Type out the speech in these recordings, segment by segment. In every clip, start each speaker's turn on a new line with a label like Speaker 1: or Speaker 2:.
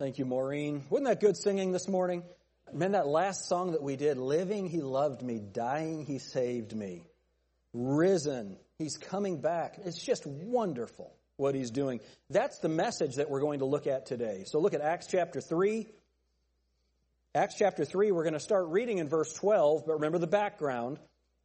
Speaker 1: Thank you, Maureen. Wasn't that good singing this morning? Man, that last song that we did, Living, He loved me. Dying, He saved me. Risen, He's coming back. It's just wonderful what He's doing. That's the message that we're going to look at today. So look at Acts chapter 3. Acts chapter 3, we're going to start reading in verse 12, but remember the background.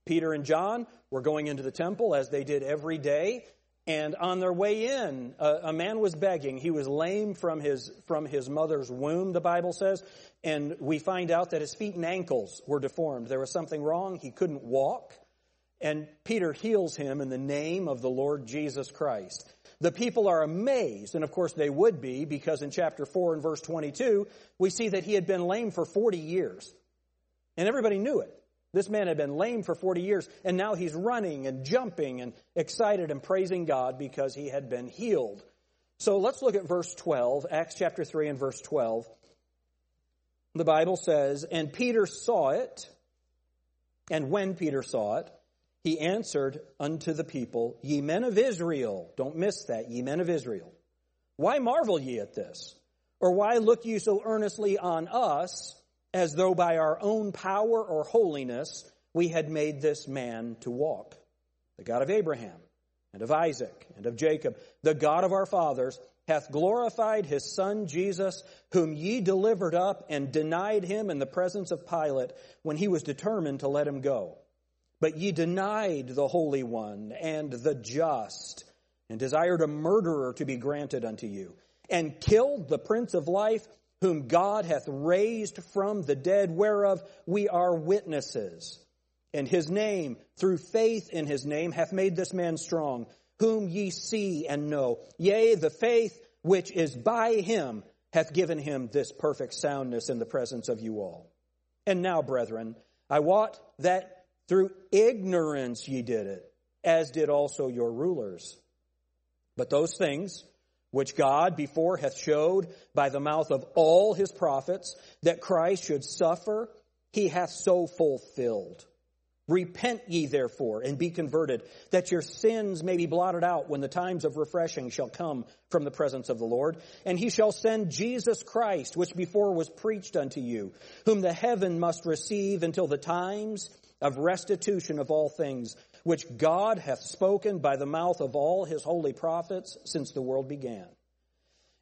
Speaker 1: Peter and John were going into the temple as they did every day. And on their way in, a, a, man was begging. He was lame from his, from his mother's womb, the Bible says. And we find out that his feet and ankles were deformed. There was something wrong. He couldn't walk. And Peter heals him in the name of the Lord Jesus Christ. The people are amazed, and of course they would be, because in chapter 4 and verse 22, we see that he had been lame for 40 years. And everybody knew it. This man had been lame for 40 years, and now he's running and jumping and excited and praising God because he had been healed. So let's look at verse 12, Acts chapter 3 and verse 12. The Bible says, And Peter saw it, and when Peter saw it, he answered unto the people, Ye men of Israel, don't miss that, ye men of Israel, why marvel ye at this? Or why look ye so earnestly on us? As though by our own power or holiness we had made this man to walk. The God of Abraham and of Isaac and of Jacob, the God of our fathers, hath glorified his son Jesus, whom ye delivered up and denied him in the presence of Pilate when he was determined to let him go. But ye denied the Holy One and the just, and desired a murderer to be granted unto you, and killed the Prince of Life, whom God hath raised from the dead, whereof we are witnesses. And his name, through faith in his name, hath made this man strong, whom ye see and know. Yea, the faith which is by him hath given him this perfect soundness in the presence of you all. And now, brethren, I wot that through ignorance ye did it, as did also your rulers. But those things which God before hath showed by the mouth of all his prophets that Christ should suffer, he hath so fulfilled. Repent ye therefore and be converted, that your sins may be blotted out when the times of refreshing shall come from the presence of the Lord. And he shall send Jesus Christ, which before was preached unto you, whom the heaven must receive until the times of restitution of all things, which God hath spoken by the mouth of all his holy prophets since the world began.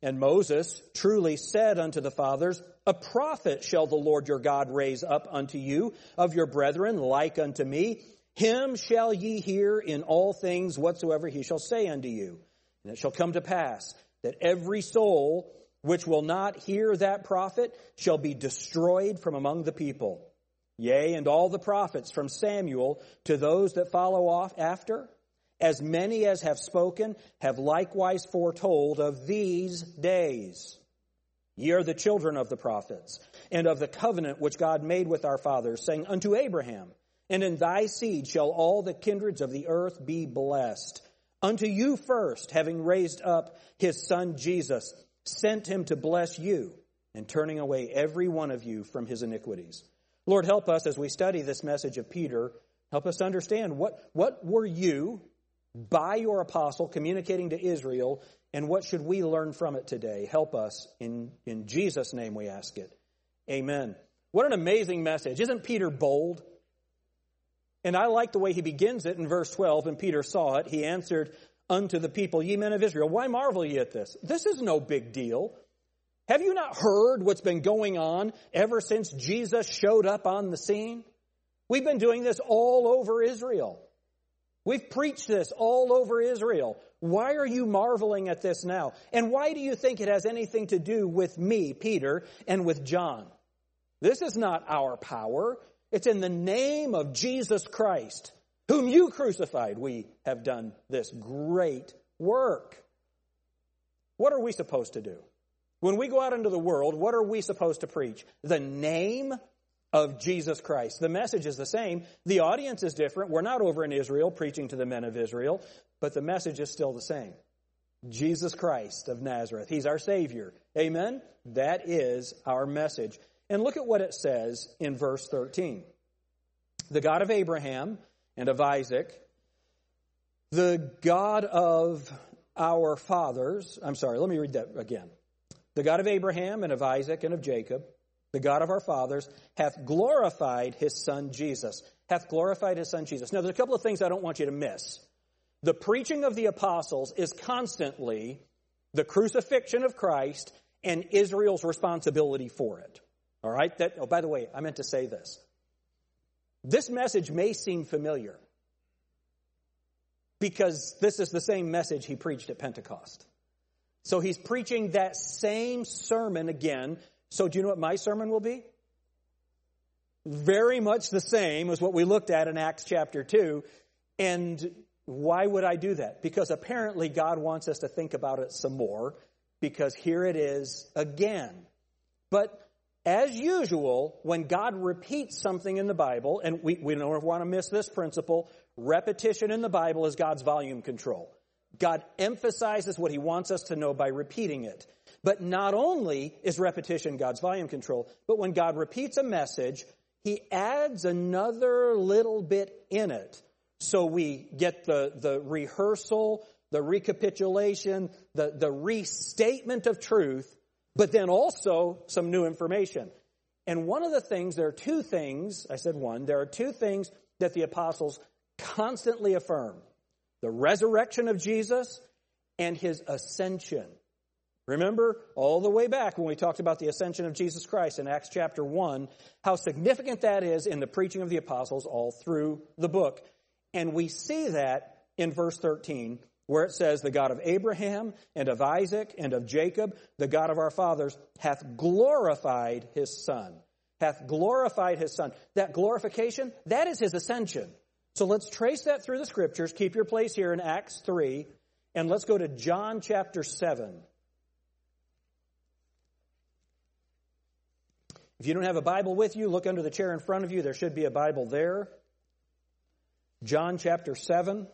Speaker 1: And Moses truly said unto the fathers, A prophet shall the Lord your God raise up unto you of your brethren like unto me. Him shall ye hear in all things whatsoever he shall say unto you. And it shall come to pass that every soul which will not hear that prophet shall be destroyed from among the people. Yea, and all the prophets from Samuel to those that follow off after, as many as have spoken, have likewise foretold of these days. Ye are the children of the prophets, and of the covenant which God made with our fathers, saying, Unto Abraham, and in thy seed shall all the kindreds of the earth be blessed. Unto you first, having raised up his son Jesus, sent him to bless you, and turning away every one of you from his iniquities. Lord, help us as we study this message of Peter. Help us understand what, what were you, by your apostle, communicating to Israel, and what should we learn from it today? Help us. In, in Jesus' name we ask it. Amen. What an amazing message. Isn't Peter bold? And I like the way he begins it in verse 12. And Peter saw it. He answered unto the people, Ye men of Israel, why marvel ye at this? This is no big deal. Have you not heard what's been going on ever since Jesus showed up on the scene? We've been doing this all over Israel. We've preached this all over Israel. Why are you marveling at this now? And why do you think it has anything to do with me, Peter, and with John? This is not our power. It's in the name of Jesus Christ, whom you crucified, we have done this great work. What are we supposed to do? When we go out into the world, what are we supposed to preach? The name of Jesus Christ. The message is the same. The audience is different. We're not over in Israel preaching to the men of Israel, but the message is still the same. Jesus Christ of Nazareth. He's our Savior. Amen? That is our message. And look at what it says in verse 13. The God of Abraham and of Isaac, the God of our fathers, I'm sorry, let me read that again the God of Abraham and of Isaac and of Jacob, the God of our fathers, hath glorified his son Jesus. Hath glorified his son Jesus. Now, there's a couple of things I don't want you to miss. The preaching of the apostles is constantly the crucifixion of Christ and Israel's responsibility for it. All right? That, oh, by the way, I meant to say this. This message may seem familiar because this is the same message he preached at Pentecost. So he's preaching that same sermon again. So do you know what my sermon will be? Very much the same as what we looked at in Acts chapter 2. And why would I do that? Because apparently God wants us to think about it some more because here it is again. But as usual, when God repeats something in the Bible, and we, we don't want to miss this principle, repetition in the Bible is God's volume control. God emphasizes what he wants us to know by repeating it. But not only is repetition God's volume control, but when God repeats a message, he adds another little bit in it. So we get the, the rehearsal, the recapitulation, the, the restatement of truth, but then also some new information. And one of the things, there are two things, I said one, there are two things that the apostles constantly affirm the resurrection of Jesus and his ascension. Remember all the way back when we talked about the ascension of Jesus Christ in Acts chapter 1, how significant that is in the preaching of the apostles all through the book. And we see that in verse 13 where it says, The God of Abraham and of Isaac and of Jacob, the God of our fathers, hath glorified his Son. Hath glorified his Son. That glorification, that is his ascension. So let's trace that through the scriptures. Keep your place here in Acts 3, and let's go to John chapter 7. If you don't have a Bible with you, look under the chair in front of you. There should be a Bible there. John chapter 7.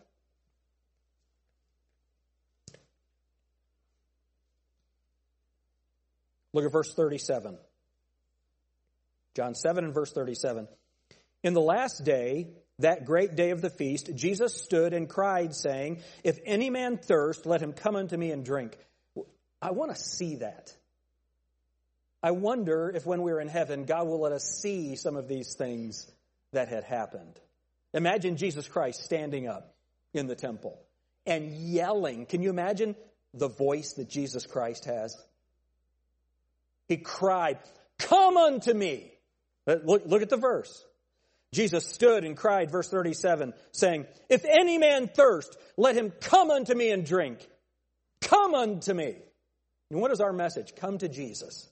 Speaker 1: Look at verse 37. John 7 and verse 37. In the last day, that great day of the feast, Jesus stood and cried, saying, If any man thirst, let him come unto me and drink. I want to see that. I wonder if when we're in heaven, God will let us see some of these things that had happened. Imagine Jesus Christ standing up in the temple and yelling. Can you imagine the voice that Jesus Christ has? He cried, Come unto me. Look, look at the verse. Jesus stood and cried, verse 37, saying, If any man thirst, let him come unto me and drink. Come unto me. And what is our message? Come to Jesus.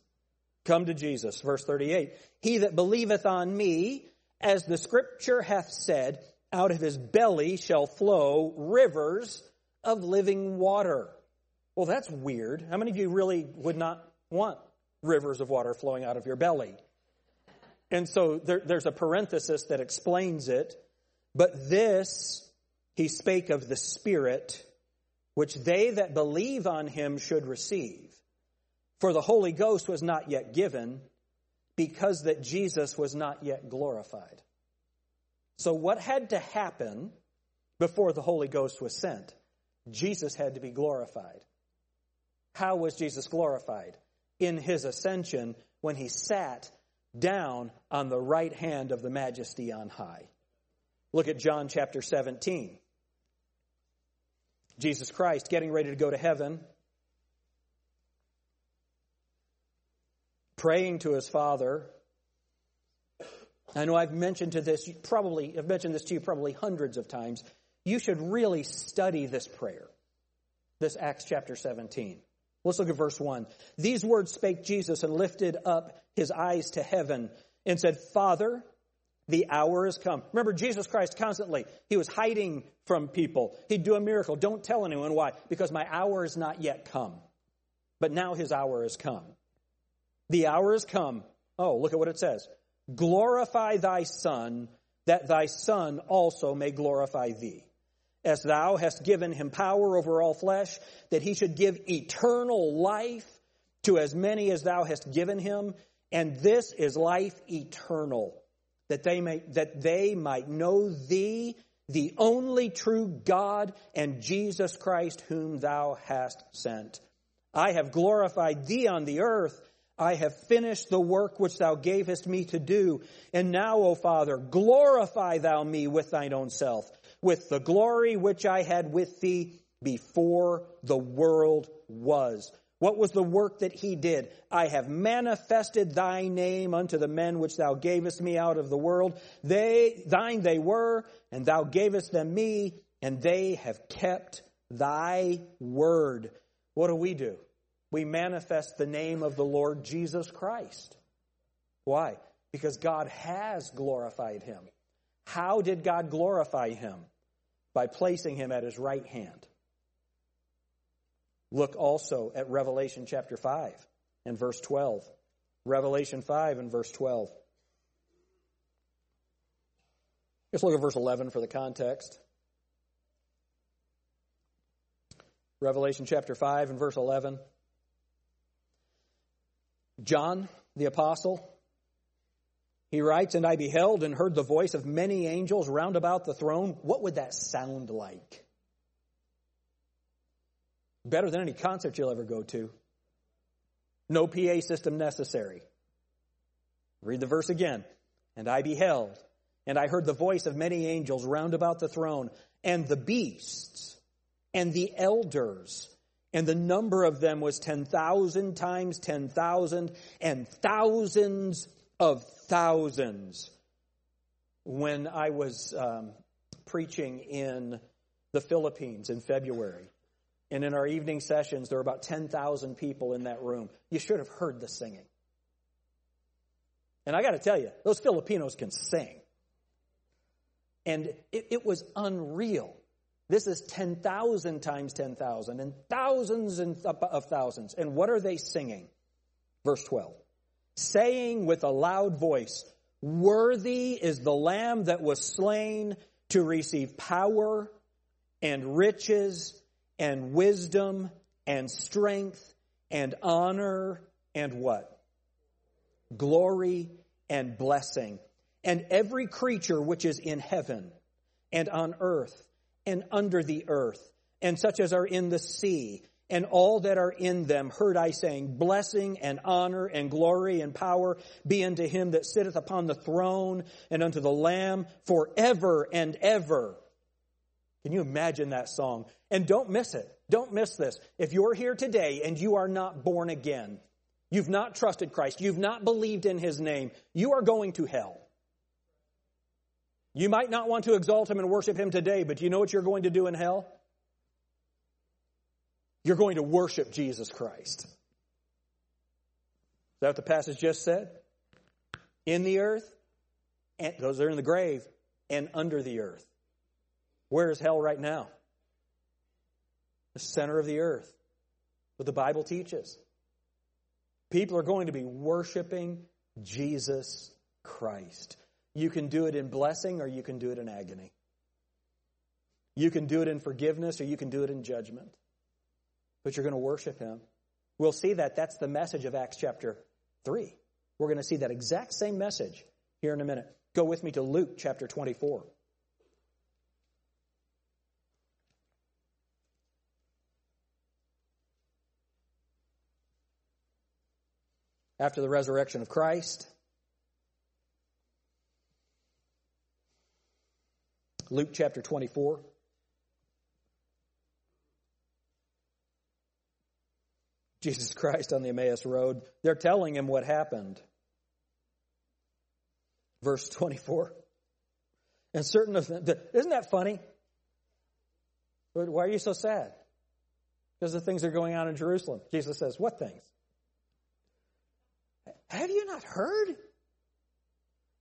Speaker 1: Come to Jesus. Verse 38. He that believeth on me, as the scripture hath said, out of his belly shall flow rivers of living water. Well, that's weird. How many of you really would not want rivers of water flowing out of your belly. And so there, there's a parenthesis that explains it. But this he spake of the Spirit, which they that believe on him should receive. For the Holy Ghost was not yet given, because that Jesus was not yet glorified. So, what had to happen before the Holy Ghost was sent? Jesus had to be glorified. How was Jesus glorified? in his ascension when he sat down on the right hand of the majesty on high. Look at John chapter 17. Jesus Christ getting ready to go to heaven, praying to his Father. I know I've mentioned to this probably I've mentioned this to you probably hundreds of times. You should really study this prayer. This Acts chapter 17. Let's look at verse 1. These words spake Jesus and lifted up his eyes to heaven and said, Father, the hour is come. Remember, Jesus Christ constantly, he was hiding from people. He'd do a miracle. Don't tell anyone why. Because my hour is not yet come. But now his hour has come. The hour has come. Oh, look at what it says. Glorify thy Son, that thy Son also may glorify thee as thou hast given him power over all flesh, that he should give eternal life to as many as thou hast given him. And this is life eternal, that they may, that they might know thee, the only true God, and Jesus Christ whom thou hast sent. I have glorified thee on the earth. I have finished the work which thou gavest me to do. And now, O Father, glorify thou me with thine own self, with the glory which I had with thee before the world was. What was the work that he did? I have manifested thy name unto the men which thou gavest me out of the world. They, thine they were, and thou gavest them me, and they have kept thy word. What do we do? We manifest the name of the Lord Jesus Christ. Why? Because God has glorified him. How did God glorify him? By placing him at his right hand. Look also at Revelation chapter 5 and verse 12. Revelation 5 and verse 12. Let's look at verse 11 for the context. Revelation chapter 5 and verse 11. John, the apostle, he writes, And I beheld and heard the voice of many angels round about the throne. What would that sound like? Better than any concert you'll ever go to. No PA system necessary. Read the verse again. And I beheld, and I heard the voice of many angels round about the throne, and the beasts, and the elders, and the number of them was 10,000 times 10,000, and thousands of thousands. When I was um, preaching in the Philippines in February, and in our evening sessions, there were about 10,000 people in that room. You should have heard the singing. And I got to tell you, those Filipinos can sing. And it, it was unreal. This is 10,000 times 10,000 and thousands of thousands. And what are they singing? Verse 12. Saying with a loud voice, Worthy is the Lamb that was slain to receive power and riches and wisdom and strength and honor and what? Glory and blessing. And every creature which is in heaven and on earth and under the earth and such as are in the sea and all that are in them heard I saying, blessing and honor and glory and power be unto him that sitteth upon the throne and unto the Lamb forever and ever. Can you imagine that song? And don't miss it. Don't miss this. If you're here today and you are not born again, you've not trusted Christ, you've not believed in His name, you are going to hell. You might not want to exalt Him and worship Him today, but do you know what you're going to do in hell? You're going to worship Jesus Christ. Is that what the passage just said? In the earth, and those are in the grave, and under the earth. Where is hell right now? The center of the earth. What the Bible teaches. People are going to be worshiping Jesus Christ. You can do it in blessing or you can do it in agony. You can do it in forgiveness or you can do it in judgment. But you're going to worship Him. We'll see that that's the message of Acts chapter 3. We're going to see that exact same message here in a minute. Go with me to Luke chapter 24. after the resurrection of Christ. Luke chapter 24. Jesus Christ on the Emmaus Road. They're telling him what happened. Verse 24. And certain of them, isn't that funny? Why are you so sad? Because the things are going on in Jerusalem. Jesus says, What things? Have you not heard?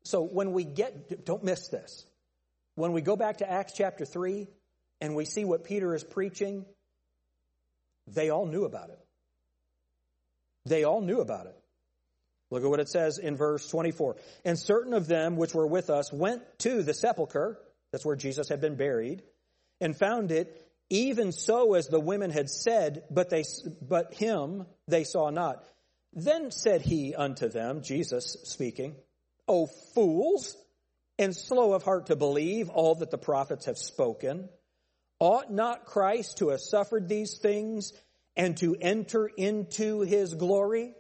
Speaker 1: So when we get, don't miss this. When we go back to Acts chapter 3 and we see what Peter is preaching, they all knew about it. They all knew about it. Look at what it says in verse 24. And certain of them which were with us went to the sepulchre, that's where Jesus had been buried, and found it even so as the women had said, but they, but him they saw not. Then said he unto them, Jesus speaking, O fools, and slow of heart to believe all that the prophets have spoken, ought not Christ to have suffered these things and to enter into his glory.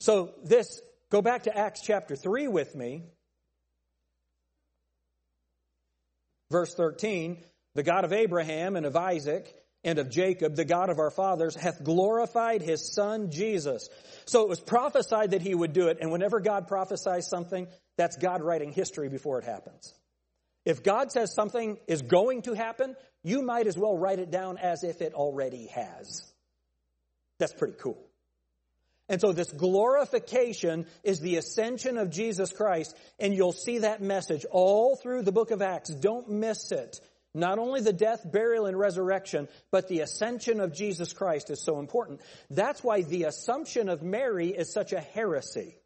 Speaker 1: So this, go back to Acts chapter 3 with me. Verse 13, the God of Abraham and of Isaac and of Jacob, the God of our fathers, hath glorified his son Jesus. So it was prophesied that he would do it, and whenever God prophesies something, that's God writing history before it happens. If God says something is going to happen, you might as well write it down as if it already has. That's pretty cool. And so this glorification is the ascension of Jesus Christ, and you'll see that message all through the book of Acts. Don't miss it. Not only the death, burial, and resurrection, but the ascension of Jesus Christ is so important. That's why the assumption of Mary is such a heresy.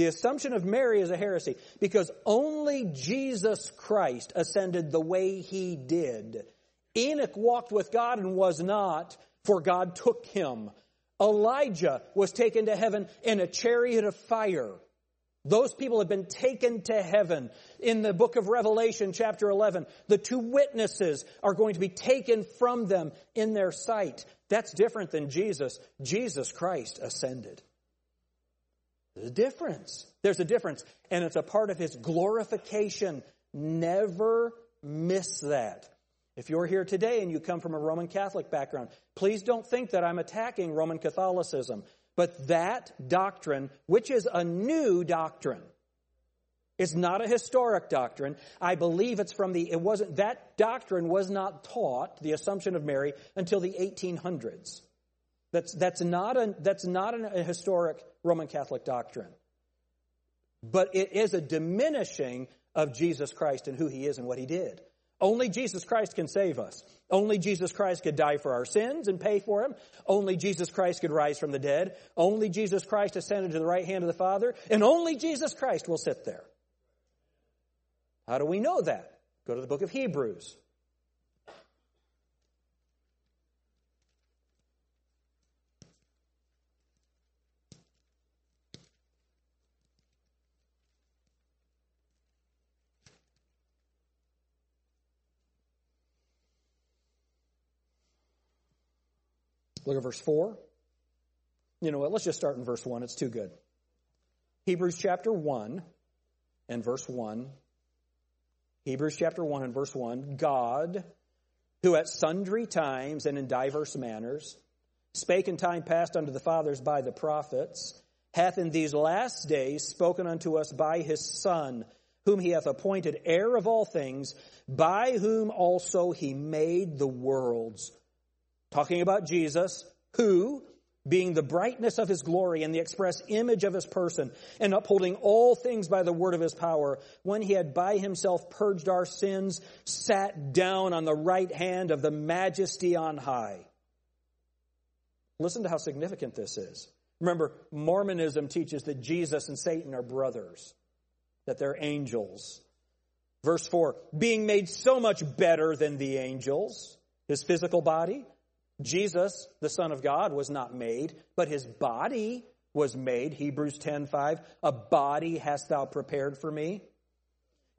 Speaker 1: The assumption of Mary is a heresy because only Jesus Christ ascended the way he did. Enoch walked with God and was not, for God took him. Elijah was taken to heaven in a chariot of fire. Those people have been taken to heaven. In the book of Revelation, chapter 11, the two witnesses are going to be taken from them in their sight. That's different than Jesus. Jesus Christ ascended. There's a difference. There's a difference. And it's a part of his glorification. Never miss that. If you're here today and you come from a Roman Catholic background, please don't think that I'm attacking Roman Catholicism. But that doctrine, which is a new doctrine, it's not a historic doctrine. I believe it's from the, it wasn't, that doctrine was not taught, the Assumption of Mary, until the 1800s. That's, that's not, a, that's not a historic Roman Catholic doctrine. But it is a diminishing of Jesus Christ and who he is and what he did. Only Jesus Christ can save us. Only Jesus Christ could die for our sins and pay for them. Only Jesus Christ could rise from the dead. Only Jesus Christ ascended to the right hand of the Father. And only Jesus Christ will sit there. How do we know that? Go to the book of Hebrews. Look at verse 4. You know what? Let's just start in verse 1. It's too good. Hebrews chapter 1 and verse 1. Hebrews chapter 1 and verse 1. God, who at sundry times and in diverse manners spake in time past unto the fathers by the prophets, hath in these last days spoken unto us by his Son, whom he hath appointed heir of all things, by whom also he made the worlds talking about Jesus, who, being the brightness of his glory and the express image of his person, and upholding all things by the word of his power, when he had by himself purged our sins, sat down on the right hand of the majesty on high. Listen to how significant this is. Remember, Mormonism teaches that Jesus and Satan are brothers, that they're angels. Verse 4 being made so much better than the angels, his physical body, Jesus, the Son of God, was not made, but his body was made. Hebrews 10:5. A body hast thou prepared for me.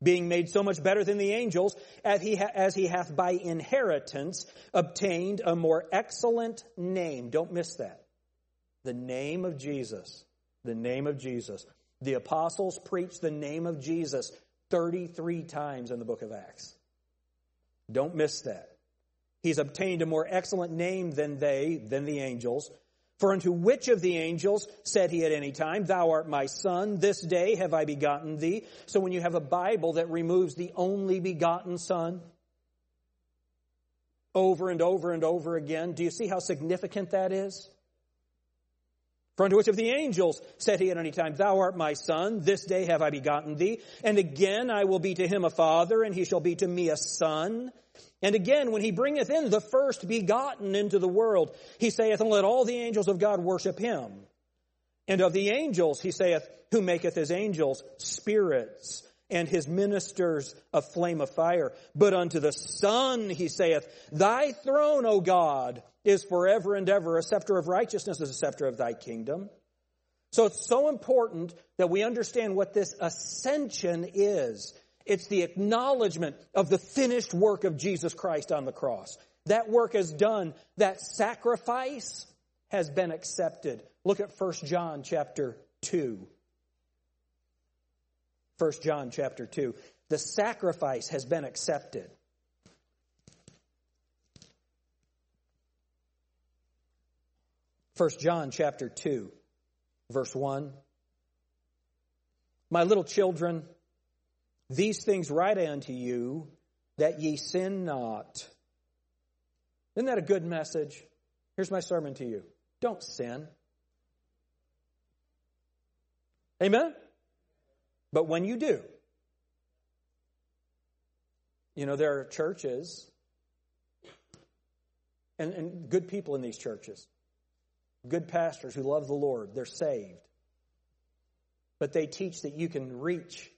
Speaker 1: Being made so much better than the angels, as he, ha- as he hath by inheritance obtained a more excellent name. Don't miss that. The name of Jesus. The name of Jesus. The apostles preached the name of Jesus 33 times in the book of Acts. Don't miss that. He's obtained a more excellent name than they, than the angels. For unto which of the angels said he at any time, Thou art my son, this day have I begotten thee? So when you have a Bible that removes the only begotten son over and over and over again, do you see how significant that is? For unto which of the angels said he at any time, Thou art my son, this day have I begotten thee? And again I will be to him a father, and he shall be to me a son. And again, when he bringeth in the first begotten into the world, he saith, And let all the angels of God worship him. And of the angels, he saith, Who maketh his angels spirits, and his ministers a flame of fire. But unto the Son, he saith, Thy throne, O God, is forever and ever. A scepter of righteousness is a scepter of thy kingdom. So it's so important that we understand what this ascension is. It's the acknowledgement of the finished work of Jesus Christ on the cross. That work is done. That sacrifice has been accepted. Look at 1 John chapter 2. 1 John chapter 2. The sacrifice has been accepted. First John chapter 2 verse 1 My little children these things write unto you that ye sin not. Isn't that a good message? Here's my sermon to you. Don't sin. Amen? But when you do, you know, there are churches and, and good people in these churches, good pastors who love the Lord, they're saved. But they teach that you can reach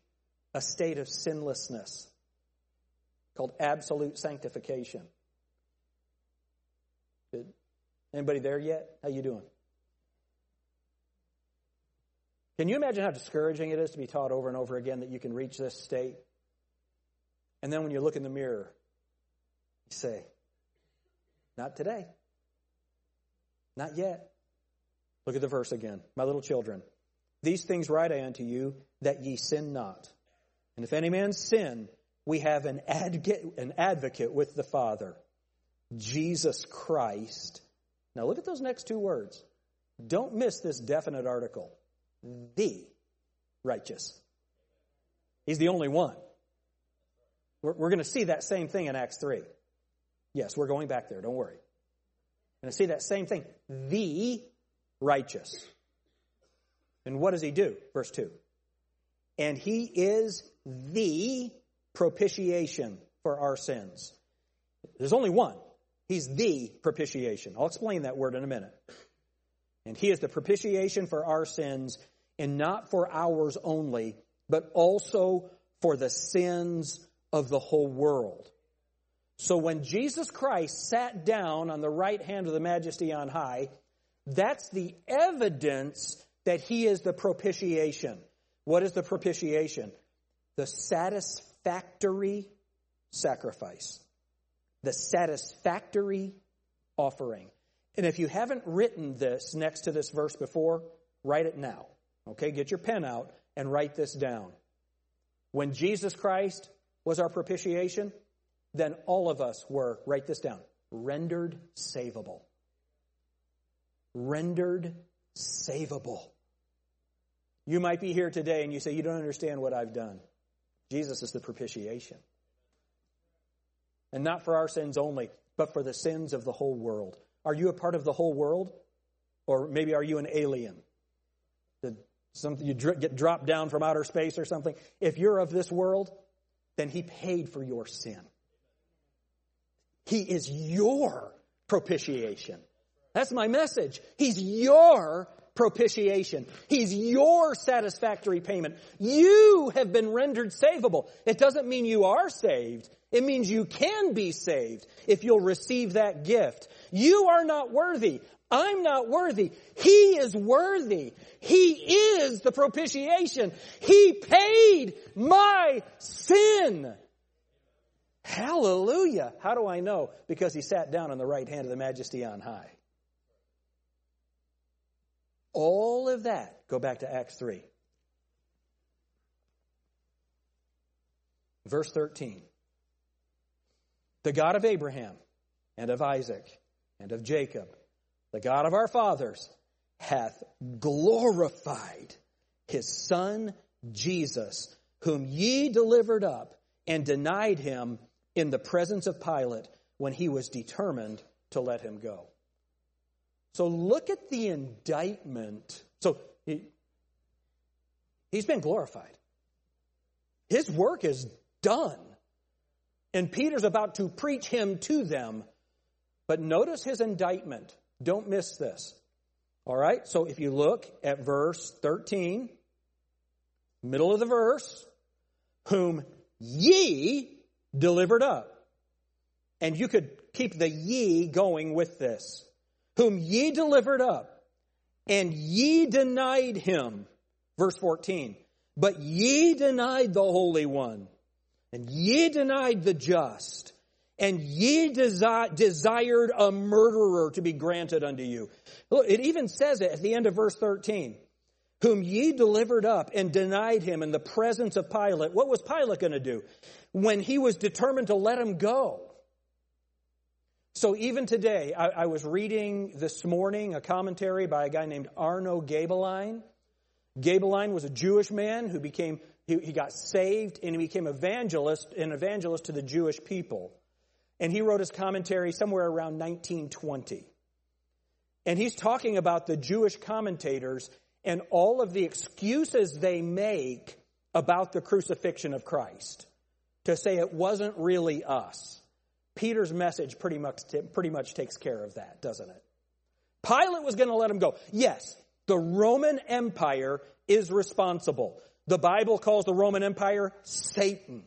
Speaker 1: a state of sinlessness called absolute sanctification. Anybody there yet? How you doing? Can you imagine how discouraging it is to be taught over and over again that you can reach this state? And then when you look in the mirror, you say, Not today. Not yet. Look at the verse again. My little children, these things write I unto you that ye sin not. And if any man sin, we have an advocate, an advocate with the Father, Jesus Christ. Now look at those next two words. Don't miss this definite article the righteous. He's the only one. We're, we're going to see that same thing in Acts 3. Yes, we're going back there. Don't worry. We're going to see that same thing. The righteous. And what does he do? Verse 2. And he is the propitiation for our sins. There's only one. He's the propitiation. I'll explain that word in a minute. And he is the propitiation for our sins, and not for ours only, but also for the sins of the whole world. So when Jesus Christ sat down on the right hand of the majesty on high, that's the evidence that he is the propitiation. What is the propitiation? The satisfactory sacrifice. The satisfactory offering. And if you haven't written this next to this verse before, write it now. Okay, get your pen out and write this down. When Jesus Christ was our propitiation, then all of us were, write this down, rendered savable. Rendered savable. You might be here today and you say, You don't understand what I've done. Jesus is the propitiation. And not for our sins only, but for the sins of the whole world. Are you a part of the whole world? Or maybe are you an alien? Did something you get dropped down from outer space or something? If you're of this world, then he paid for your sin. He is your propitiation. That's my message. He's your propitiation. He's your satisfactory payment. You have been rendered savable. It doesn't mean you are saved. It means you can be saved if you'll receive that gift. You are not worthy. I'm not worthy. He is worthy. He is the propitiation. He paid my sin. Hallelujah. How do I know? Because he sat down on the right hand of the majesty on high. All of that, go back to Acts 3. Verse 13. The God of Abraham and of Isaac and of Jacob, the God of our fathers, hath glorified his Son Jesus, whom ye delivered up and denied him in the presence of Pilate when he was determined to let him go. So look at the indictment. So he, he's been glorified. His work is done. And Peter's about to preach him to them. But notice his indictment. Don't miss this. All right? So if you look at verse 13, middle of the verse, whom ye delivered up. And you could keep the ye going with this. Whom ye delivered up, and ye denied him. Verse 14. But ye denied the Holy One and ye denied the just, and ye desi- desired a murderer to be granted unto you. Look, it even says it at the end of verse 13. Whom ye delivered up and denied him in the presence of Pilate. What was Pilate going to do? When he was determined to let him go. So even today, I, I was reading this morning a commentary by a guy named Arno Gaebelein. Gaebelein was a Jewish man who became, he, he got saved and he became evangelist, an evangelist to the Jewish people. And he wrote his commentary somewhere around 1920. And he's talking about the Jewish commentators and all of the excuses they make about the crucifixion of Christ to say it wasn't really us. Peter's message pretty much, pretty much takes care of that, doesn't it? Pilate was going to let him go. Yes, the Roman Empire is responsible. The Bible calls the Roman Empire Satan.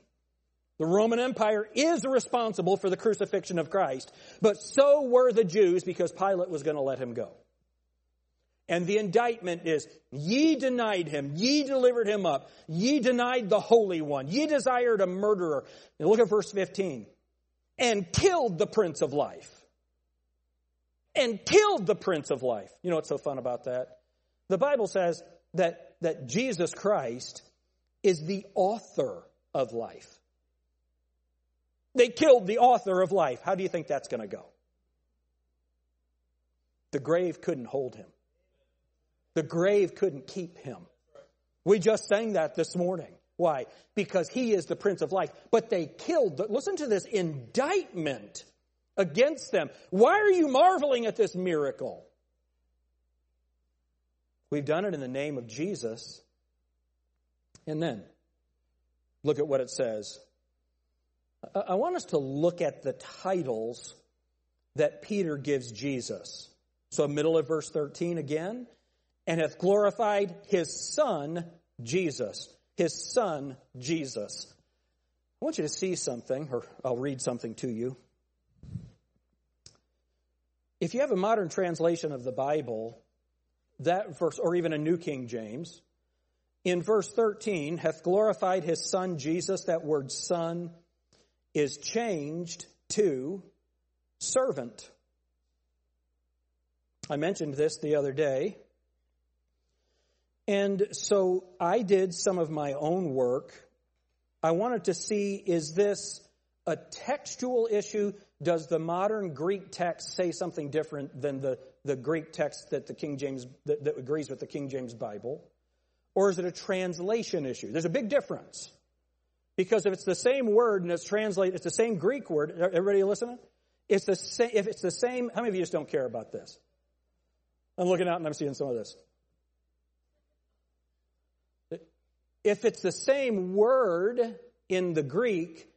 Speaker 1: The Roman Empire is responsible for the crucifixion of Christ, but so were the Jews because Pilate was going to let him go. And the indictment is, ye denied him, ye delivered him up, ye denied the Holy One, ye desired a murderer. And look at verse 15. And killed the Prince of Life. And killed the Prince of Life. You know what's so fun about that? The Bible says that, that Jesus Christ is the author of life. They killed the author of life. How do you think that's going to go? The grave couldn't hold him. The grave couldn't keep him. We just sang that this morning. Why? Because he is the Prince of Life. But they killed, the, listen to this indictment against them. Why are you marveling at this miracle? We've done it in the name of Jesus. And then, look at what it says. I want us to look at the titles that Peter gives Jesus. So, middle of verse 13 again, and hath glorified his son, Jesus. His son, Jesus. I want you to see something, or I'll read something to you. If you have a modern translation of the Bible, that verse, or even a New King James, in verse 13, hath glorified his son Jesus, that word son is changed to servant. I mentioned this the other day. And so I did some of my own work. I wanted to see is this a textual issue? Does the modern Greek text say something different than the, the Greek text that the King James that, that agrees with the King James Bible? Or is it a translation issue? There's a big difference. Because if it's the same word and it's translated, it's the same Greek word. Everybody listening? It's the same, if it's the same, how many of you just don't care about this? I'm looking out and I'm seeing some of this. If it's the same word in the Greek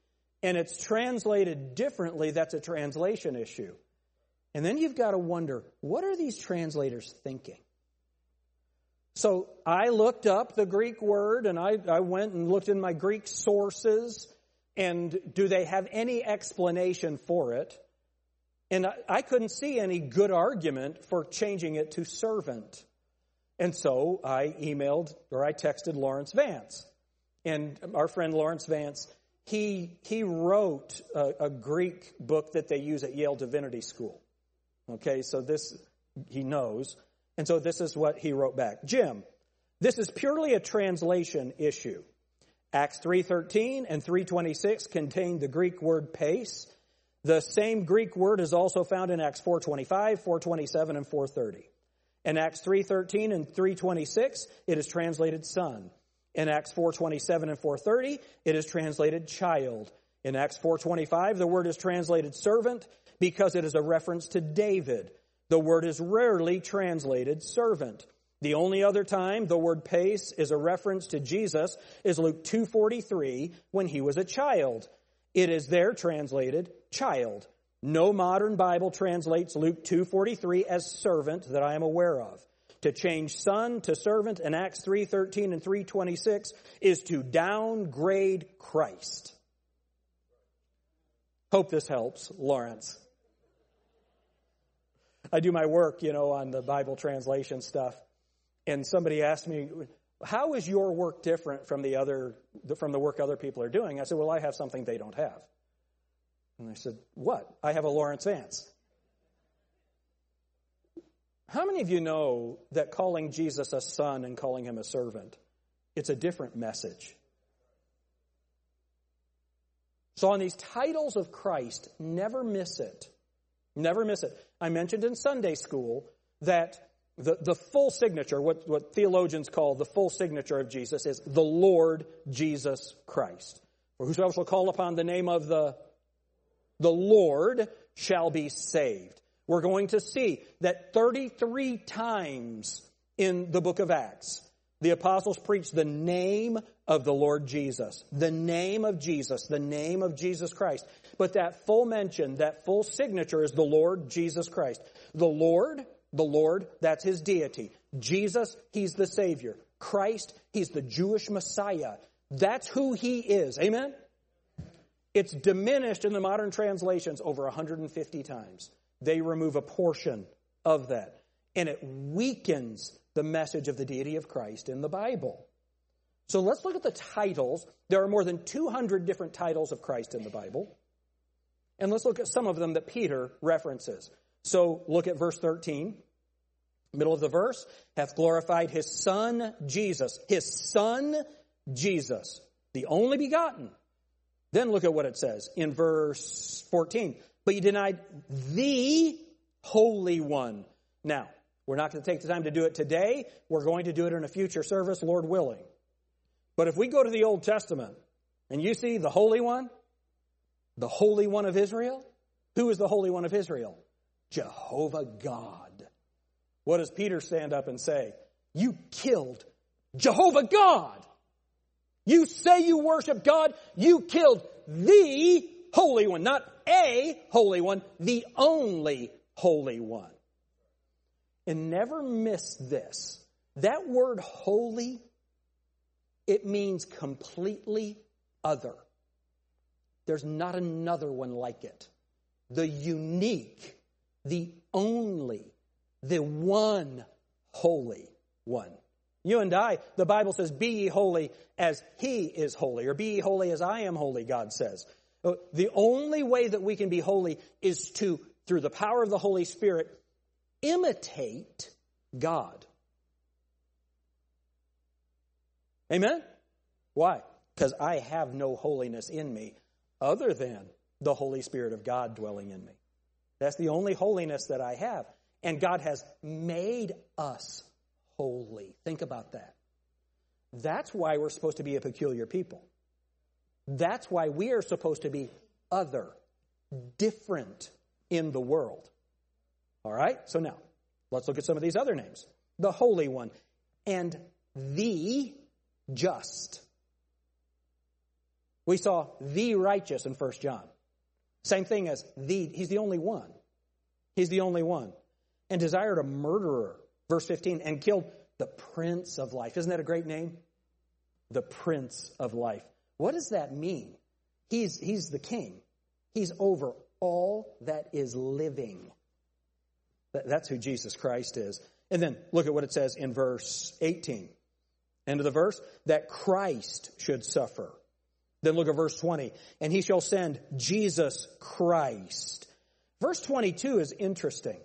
Speaker 1: and it's translated differently, that's a translation issue. And then you've got to wonder, what are these translators thinking? So I looked up the Greek word and I, I went and looked in my Greek sources and do they have any explanation for it? And I, I couldn't see any good argument for changing it to servant. And so I emailed or I texted Laurence Vance. And our friend Laurence Vance, he, he wrote a, a Greek book that they use at Yale Divinity School. Okay, so this he knows. And so this is what he wrote back. Jim, this is purely a translation issue. Acts 3:13 and 3:26 contain the Greek word pais. The same Greek word is also found in Acts 4:25, 4:27 and 4:30. In Acts 3:13 and 3:26, it is translated son. In Acts 4:27 and 4:30, it is translated child. In Acts 4:25, the word is translated servant because it is a reference to David. The word is rarely translated servant. The only other time the word pais is a reference to Jesus is Luke 2:43 when he was a child. It is there translated child. No modern Bible translates Luke 2:43 as servant that I am aware of. To change son to servant in Acts 3:13 and 3:26 is to downgrade Christ. Hope this helps, Laurence. I do my work, you know, on the Bible translation stuff. And somebody asked me, how is your work different from the other, from the work other people are doing? I said, well, I have something they don't have. And I said, What? I have a Laurence Vance. How many of you know that calling Jesus a son and calling him a servant, it's a different message? So on these titles of Christ, never miss it. Never miss it. I mentioned in Sunday school that the, the full signature, what, what theologians call the full signature of Jesus, is the Lord Jesus Christ. For whosoever shall call upon the name of the, the Lord shall be saved. We're going to see that 33 times in the book of Acts, the apostles preached the name of the Lord Jesus. The name of Jesus. The name of Jesus Christ. But that full mention, that full signature is the Lord Jesus Christ. The Lord, the Lord, that's his deity. Jesus, he's the Savior. Christ, he's the Jewish Messiah. That's who he is. Amen? It's diminished in the modern translations over 150 times. They remove a portion of that. And it weakens the message of the deity of Christ in the Bible. So let's look at the titles. There are more than 200 different titles of Christ in the Bible. And let's look at some of them that Peter references. So look at verse 13. Middle of the verse, hath glorified his son Jesus. His son Jesus, the only begotten. Then look at what it says in verse 14. But you denied the Holy One. Now, we're not going to take the time to do it today. We're going to do it in a future service, Lord willing. But if we go to the Old Testament and you see the Holy One, the Holy One of Israel, who is the Holy One of Israel? Jehovah God. What does Peter stand up and say? You killed Jehovah God. You say you worship God, you killed the Holy One, not a Holy One, the only Holy One. And never miss this. That word holy, it means completely other. There's not another one like it. The unique, the only, the one holy one. You and I, the Bible says, be ye holy as he is holy, or be ye holy as I am holy, God says. Uh, the only way that we can be holy is to, through the power of the Holy Spirit, imitate God. Amen? Why? Because I have no holiness in me other than the Holy Spirit of God dwelling in me. That's the only holiness that I have. And God has made us holy. Think about that. That's why we're supposed to be a peculiar people. That's why we are supposed to be other, different in the world. All right? So now, let's look at some of these other names. The Holy One and the Just. We saw the righteous in 1 John. Same thing as the, he's the only one. He's the only one. And desired a murderer, verse 15, and killed the Prince of Life. Isn't that a great name? The Prince of Life. What does that mean? He's, he's the king. He's over all that is living. That's who Jesus Christ is. And then look at what it says in verse 18. End of the verse. That Christ should suffer. Then look at verse 20. And he shall send Jesus Christ. Verse 22 is interesting.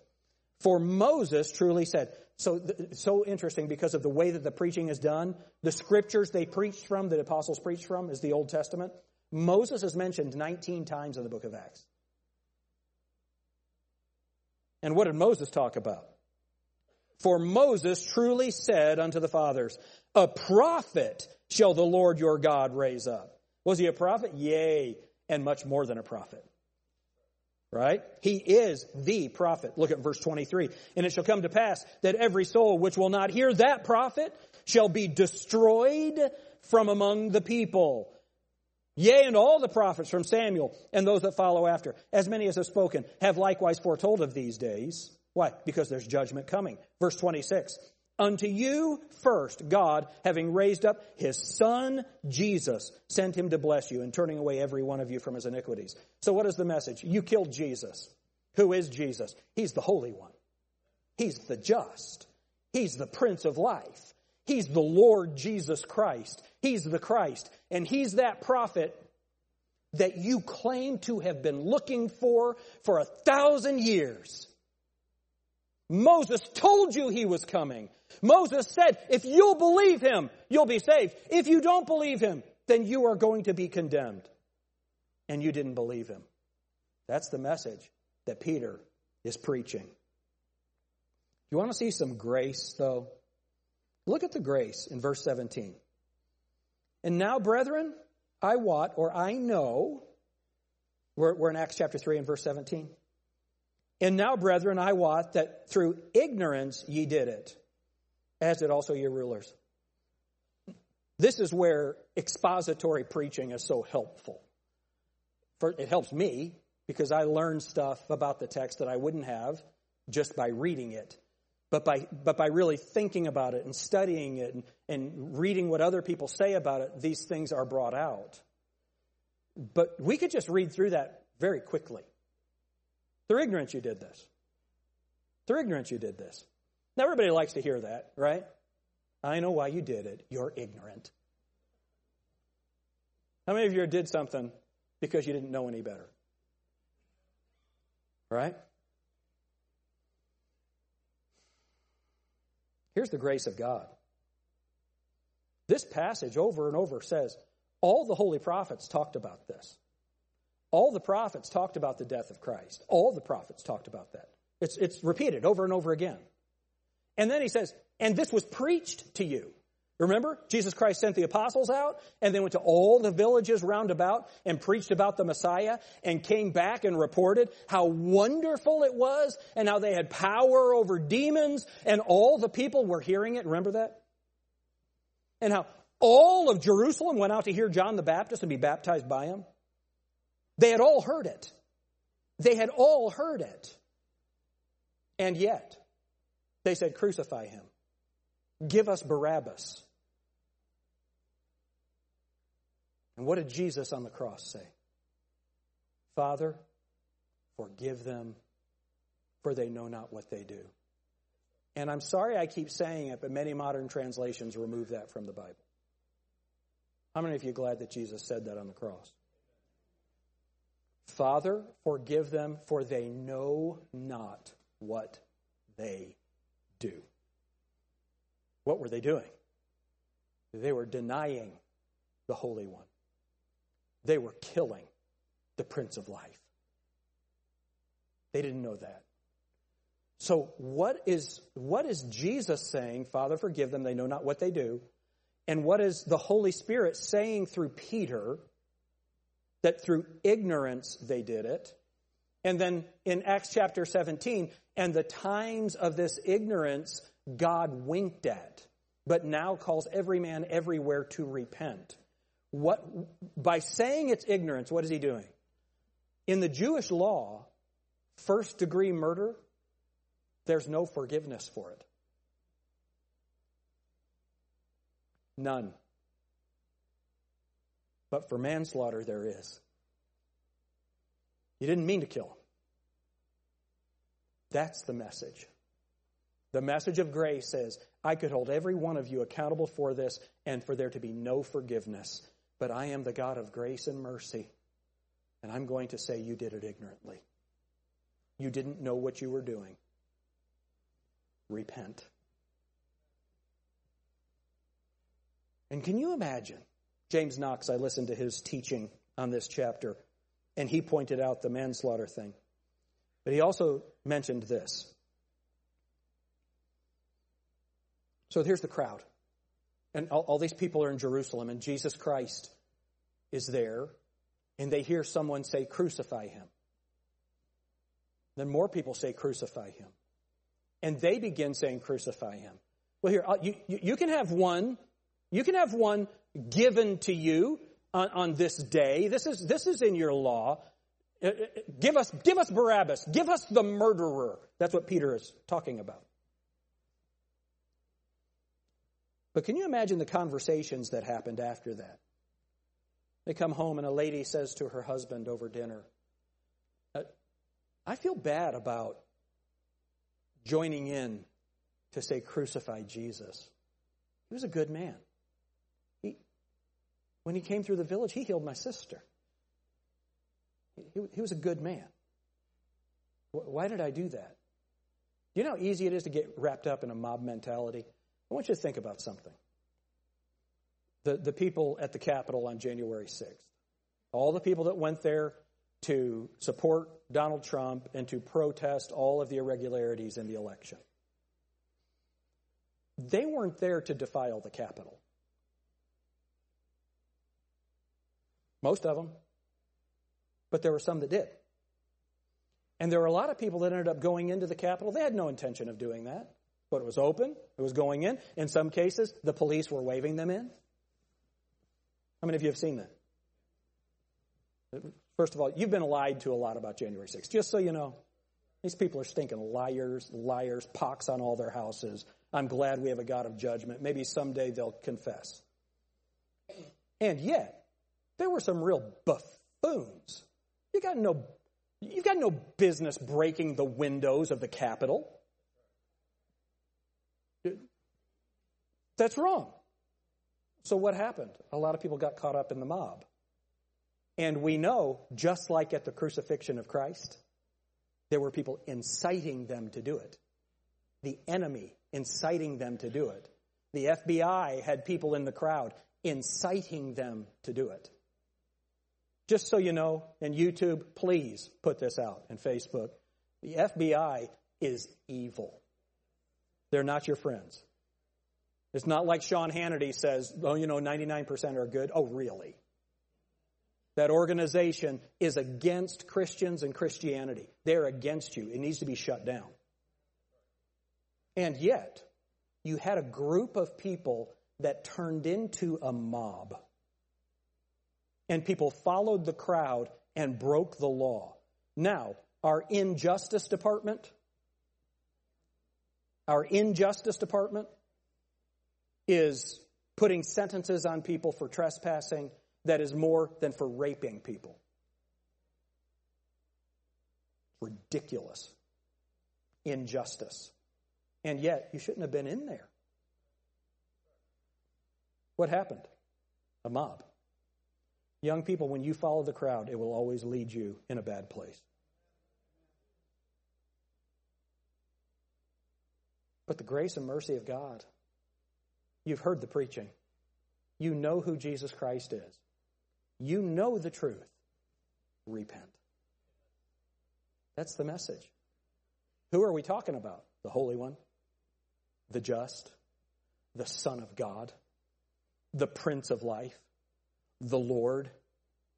Speaker 1: For Moses truly said, so, so interesting because of the way that the preaching is done. The scriptures they preached from, the apostles preached from, is the Old Testament. Moses is mentioned 19 times in the book of Acts. And what did Moses talk about? For Moses truly said unto the fathers, A prophet shall the Lord your God raise up. Was he a prophet? Yea, and much more than a prophet. Right? He is the prophet. Look at verse 23. And it shall come to pass that every soul which will not hear that prophet shall be destroyed from among the people. Yea, and all the prophets from Samuel and those that follow after, as many as have spoken, have likewise foretold of these days. Why? Because there's judgment coming. Verse 26. Unto you first, God, having raised up his son Jesus, sent him to bless you and turning away every one of you from his iniquities. So what is the message? You killed Jesus. Who is Jesus? He's the Holy One. He's the just. He's the Prince of Life. He's the Lord Jesus Christ. He's the Christ. And he's that prophet that you claim to have been looking for for a thousand years. Moses told you he was coming. Moses said, if you'll believe him, you'll be saved. If you don't believe him, then you are going to be condemned. And you didn't believe him. That's the message that Peter is preaching. You want to see some grace, though? Look at the grace in verse 17. And now, brethren, I wot, or I know, we're, we're in Acts chapter 3 and verse 17. And now, brethren, I wot that through ignorance ye did it, as did also your rulers. This is where expository preaching is so helpful. For, it helps me because I learn stuff about the text that I wouldn't have just by reading it. But by, but by really thinking about it and studying it and, and reading what other people say about it, these things are brought out. But we could just read through that very quickly. Through ignorance, you did this. Through ignorance, you did this. Now, everybody likes to hear that, right? I know why you did it. You're ignorant. How many of you did something because you didn't know any better? Right? Here's the grace of God. This passage over and over says all the holy prophets talked about this. All the prophets talked about the death of Christ. All the prophets talked about that. It's, it's repeated over and over again. And then he says, and this was preached to you. Remember, Jesus Christ sent the apostles out and then went to all the villages round about and preached about the Messiah and came back and reported how wonderful it was and how they had power over demons and all the people were hearing it. Remember that? And how all of Jerusalem went out to hear John the Baptist and be baptized by him. They had all heard it. They had all heard it. And yet, they said, crucify him. Give us Barabbas. And what did Jesus on the cross say? Father, forgive them, for they know not what they do. And I'm sorry I keep saying it, but many modern translations remove that from the Bible. How many of you are glad that Jesus said that on the cross? Father, forgive them, for they know not what they do. What were they doing? They were denying the Holy One. They were killing the Prince of Life. They didn't know that. So what is, what is Jesus saying? Father, forgive them. They know not what they do. And what is the Holy Spirit saying through Peter? That through ignorance they did it. And then in Acts chapter 17, and the times of this ignorance God winked at, but now calls every man everywhere to repent. What, by saying it's ignorance, what is he doing? In the Jewish law, first degree murder, there's no forgiveness for it. None. But for manslaughter, there is. You didn't mean to kill him. That's the message. The message of grace says, I could hold every one of you accountable for this and for there to be no forgiveness. But I am the God of grace and mercy. And I'm going to say you did it ignorantly. You didn't know what you were doing. Repent. And can you imagine? James Knox, I listened to his teaching on this chapter, and he pointed out the manslaughter thing. But he also mentioned this. So here's the crowd. And all, all, these people are in Jerusalem, and Jesus Christ is there, and they hear someone say, Crucify him. Then more people say, Crucify him. And they begin saying, Crucify him. Well, here, uh, you, you can have one, you can have one given to you on, on this day. This is, this is in your law. Uh, uh, give us, give us Barabbas. Give us the murderer. That's what Peter is talking about. But can you imagine the conversations that happened after that? They come home and a lady says to her husband over dinner, uh, I feel bad about joining in to say crucify Jesus. He was a good man. He, when he came through the village, he healed my sister. He, he was a good man. Why did I do that? Do you know how easy it is to get wrapped up in a mob mentality? I want you to think about something. The, the people at the Capitol on January 6th, all the people that went there to support Donald Trump and to protest all of the irregularities in the election. They weren't there to defile the Capitol. Most of them. But there were some that did. And there were a lot of people that ended up going into the Capitol. They had no intention of doing that, but it was open, it was going in. In some cases, the police were waving them in. How many of you have seen that? First of all, you've been lied to a lot about January 6th, just so you know. These people are stinking liars, liars, pox on all their houses. I'm glad we have a God of judgment. Maybe someday they'll confess. And yet, there were some real buffoons. You got no, you've got no business breaking the windows of the Capitol. That's wrong. So what happened? A lot of people got caught up in the mob. And we know, just like at the crucifixion of Christ, there were people inciting them to do it. The enemy inciting them to do it. The FBI had people in the crowd inciting them to do it. Just so you know, and YouTube, please put this out and Facebook. The FBI is evil. They're not your friends. It's not like Sean Hannity says, oh, you know, 99% are good. Oh, really? That organization is against Christians and Christianity. They're against you. It needs to be shut down. And yet, you had a group of people that turned into a mob. And people followed the crowd and broke the law. Now, our injustice department, our injustice department is putting sentences on people for trespassing that is more than for raping people. Ridiculous. Injustice. And yet, you shouldn't have been in there. What happened? A mob. Young people, when you follow the crowd, it will always lead you in a bad place. But the grace and mercy of God, you've heard the preaching. You know who Jesus Christ is. You know the truth. Repent. That's the message. Who are we talking about? The Holy One, the just, the Son of God, the Prince of Life, the Lord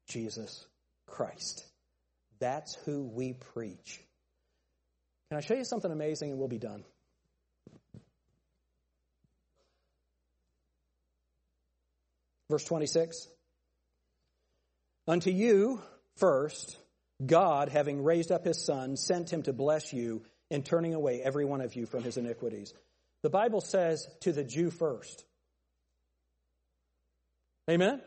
Speaker 1: Jesus Christ. That's who we preach. Can I show you something amazing and we'll be done? Verse 26. Unto you first, God, having raised up his Son, sent him to bless you in turning away every one of you from his iniquities. The Bible says to the Jew first. Amen?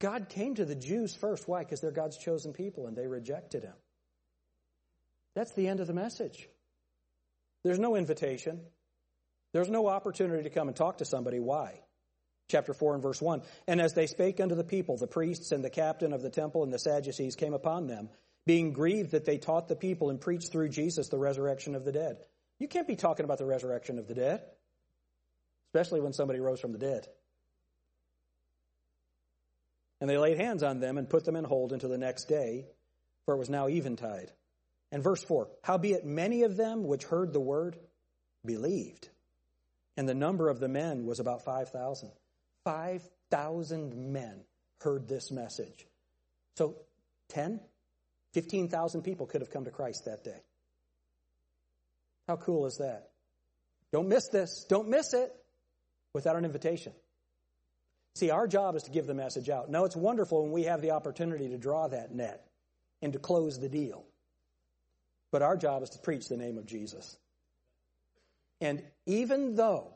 Speaker 1: God came to the Jews first. Why? Because they're God's chosen people and they rejected him. That's the end of the message. There's no invitation. There's no opportunity to come and talk to somebody. Why? chapter 4 and verse 1. And as they spake unto the people, the priests and the captain of the temple and the Sadducees came upon them, being grieved that they taught the people and preached through Jesus the resurrection of the dead. You can't be talking about the resurrection of the dead, especially when somebody rose from the dead. And they laid hands on them and put them in hold until the next day, for it was now eventide. And verse 4 Howbeit many of them which heard the word believed, and the number of the men was about 5,000. 5,000 men heard this message. So 10, 15,000 people could have come to Christ that day. How cool is that? Don't miss this. Don't miss it without an invitation. See, our job is to give the message out. Now, it's wonderful when we have the opportunity to draw that net and to close the deal. But our job is to preach the name of Jesus. And even though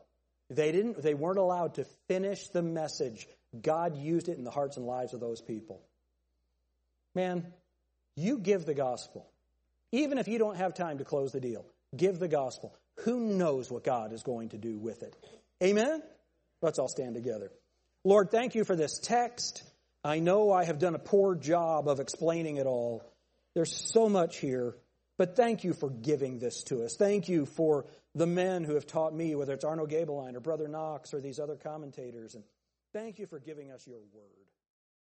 Speaker 1: they didn't they weren't allowed to finish the message. God used it in the hearts and lives of those people. Man, you give the gospel. Even if you don't have time to close the deal, give the gospel. Who knows what God is going to do with it? Amen? Let's all stand together. Lord, thank you for this text. I know I have done a poor job of explaining it all. There's so much here, but thank you for giving this to us. Thank you for the men who have taught me, whether it's Arno Gaebelein or Brother Knox or these other commentators. And thank you for giving us your word.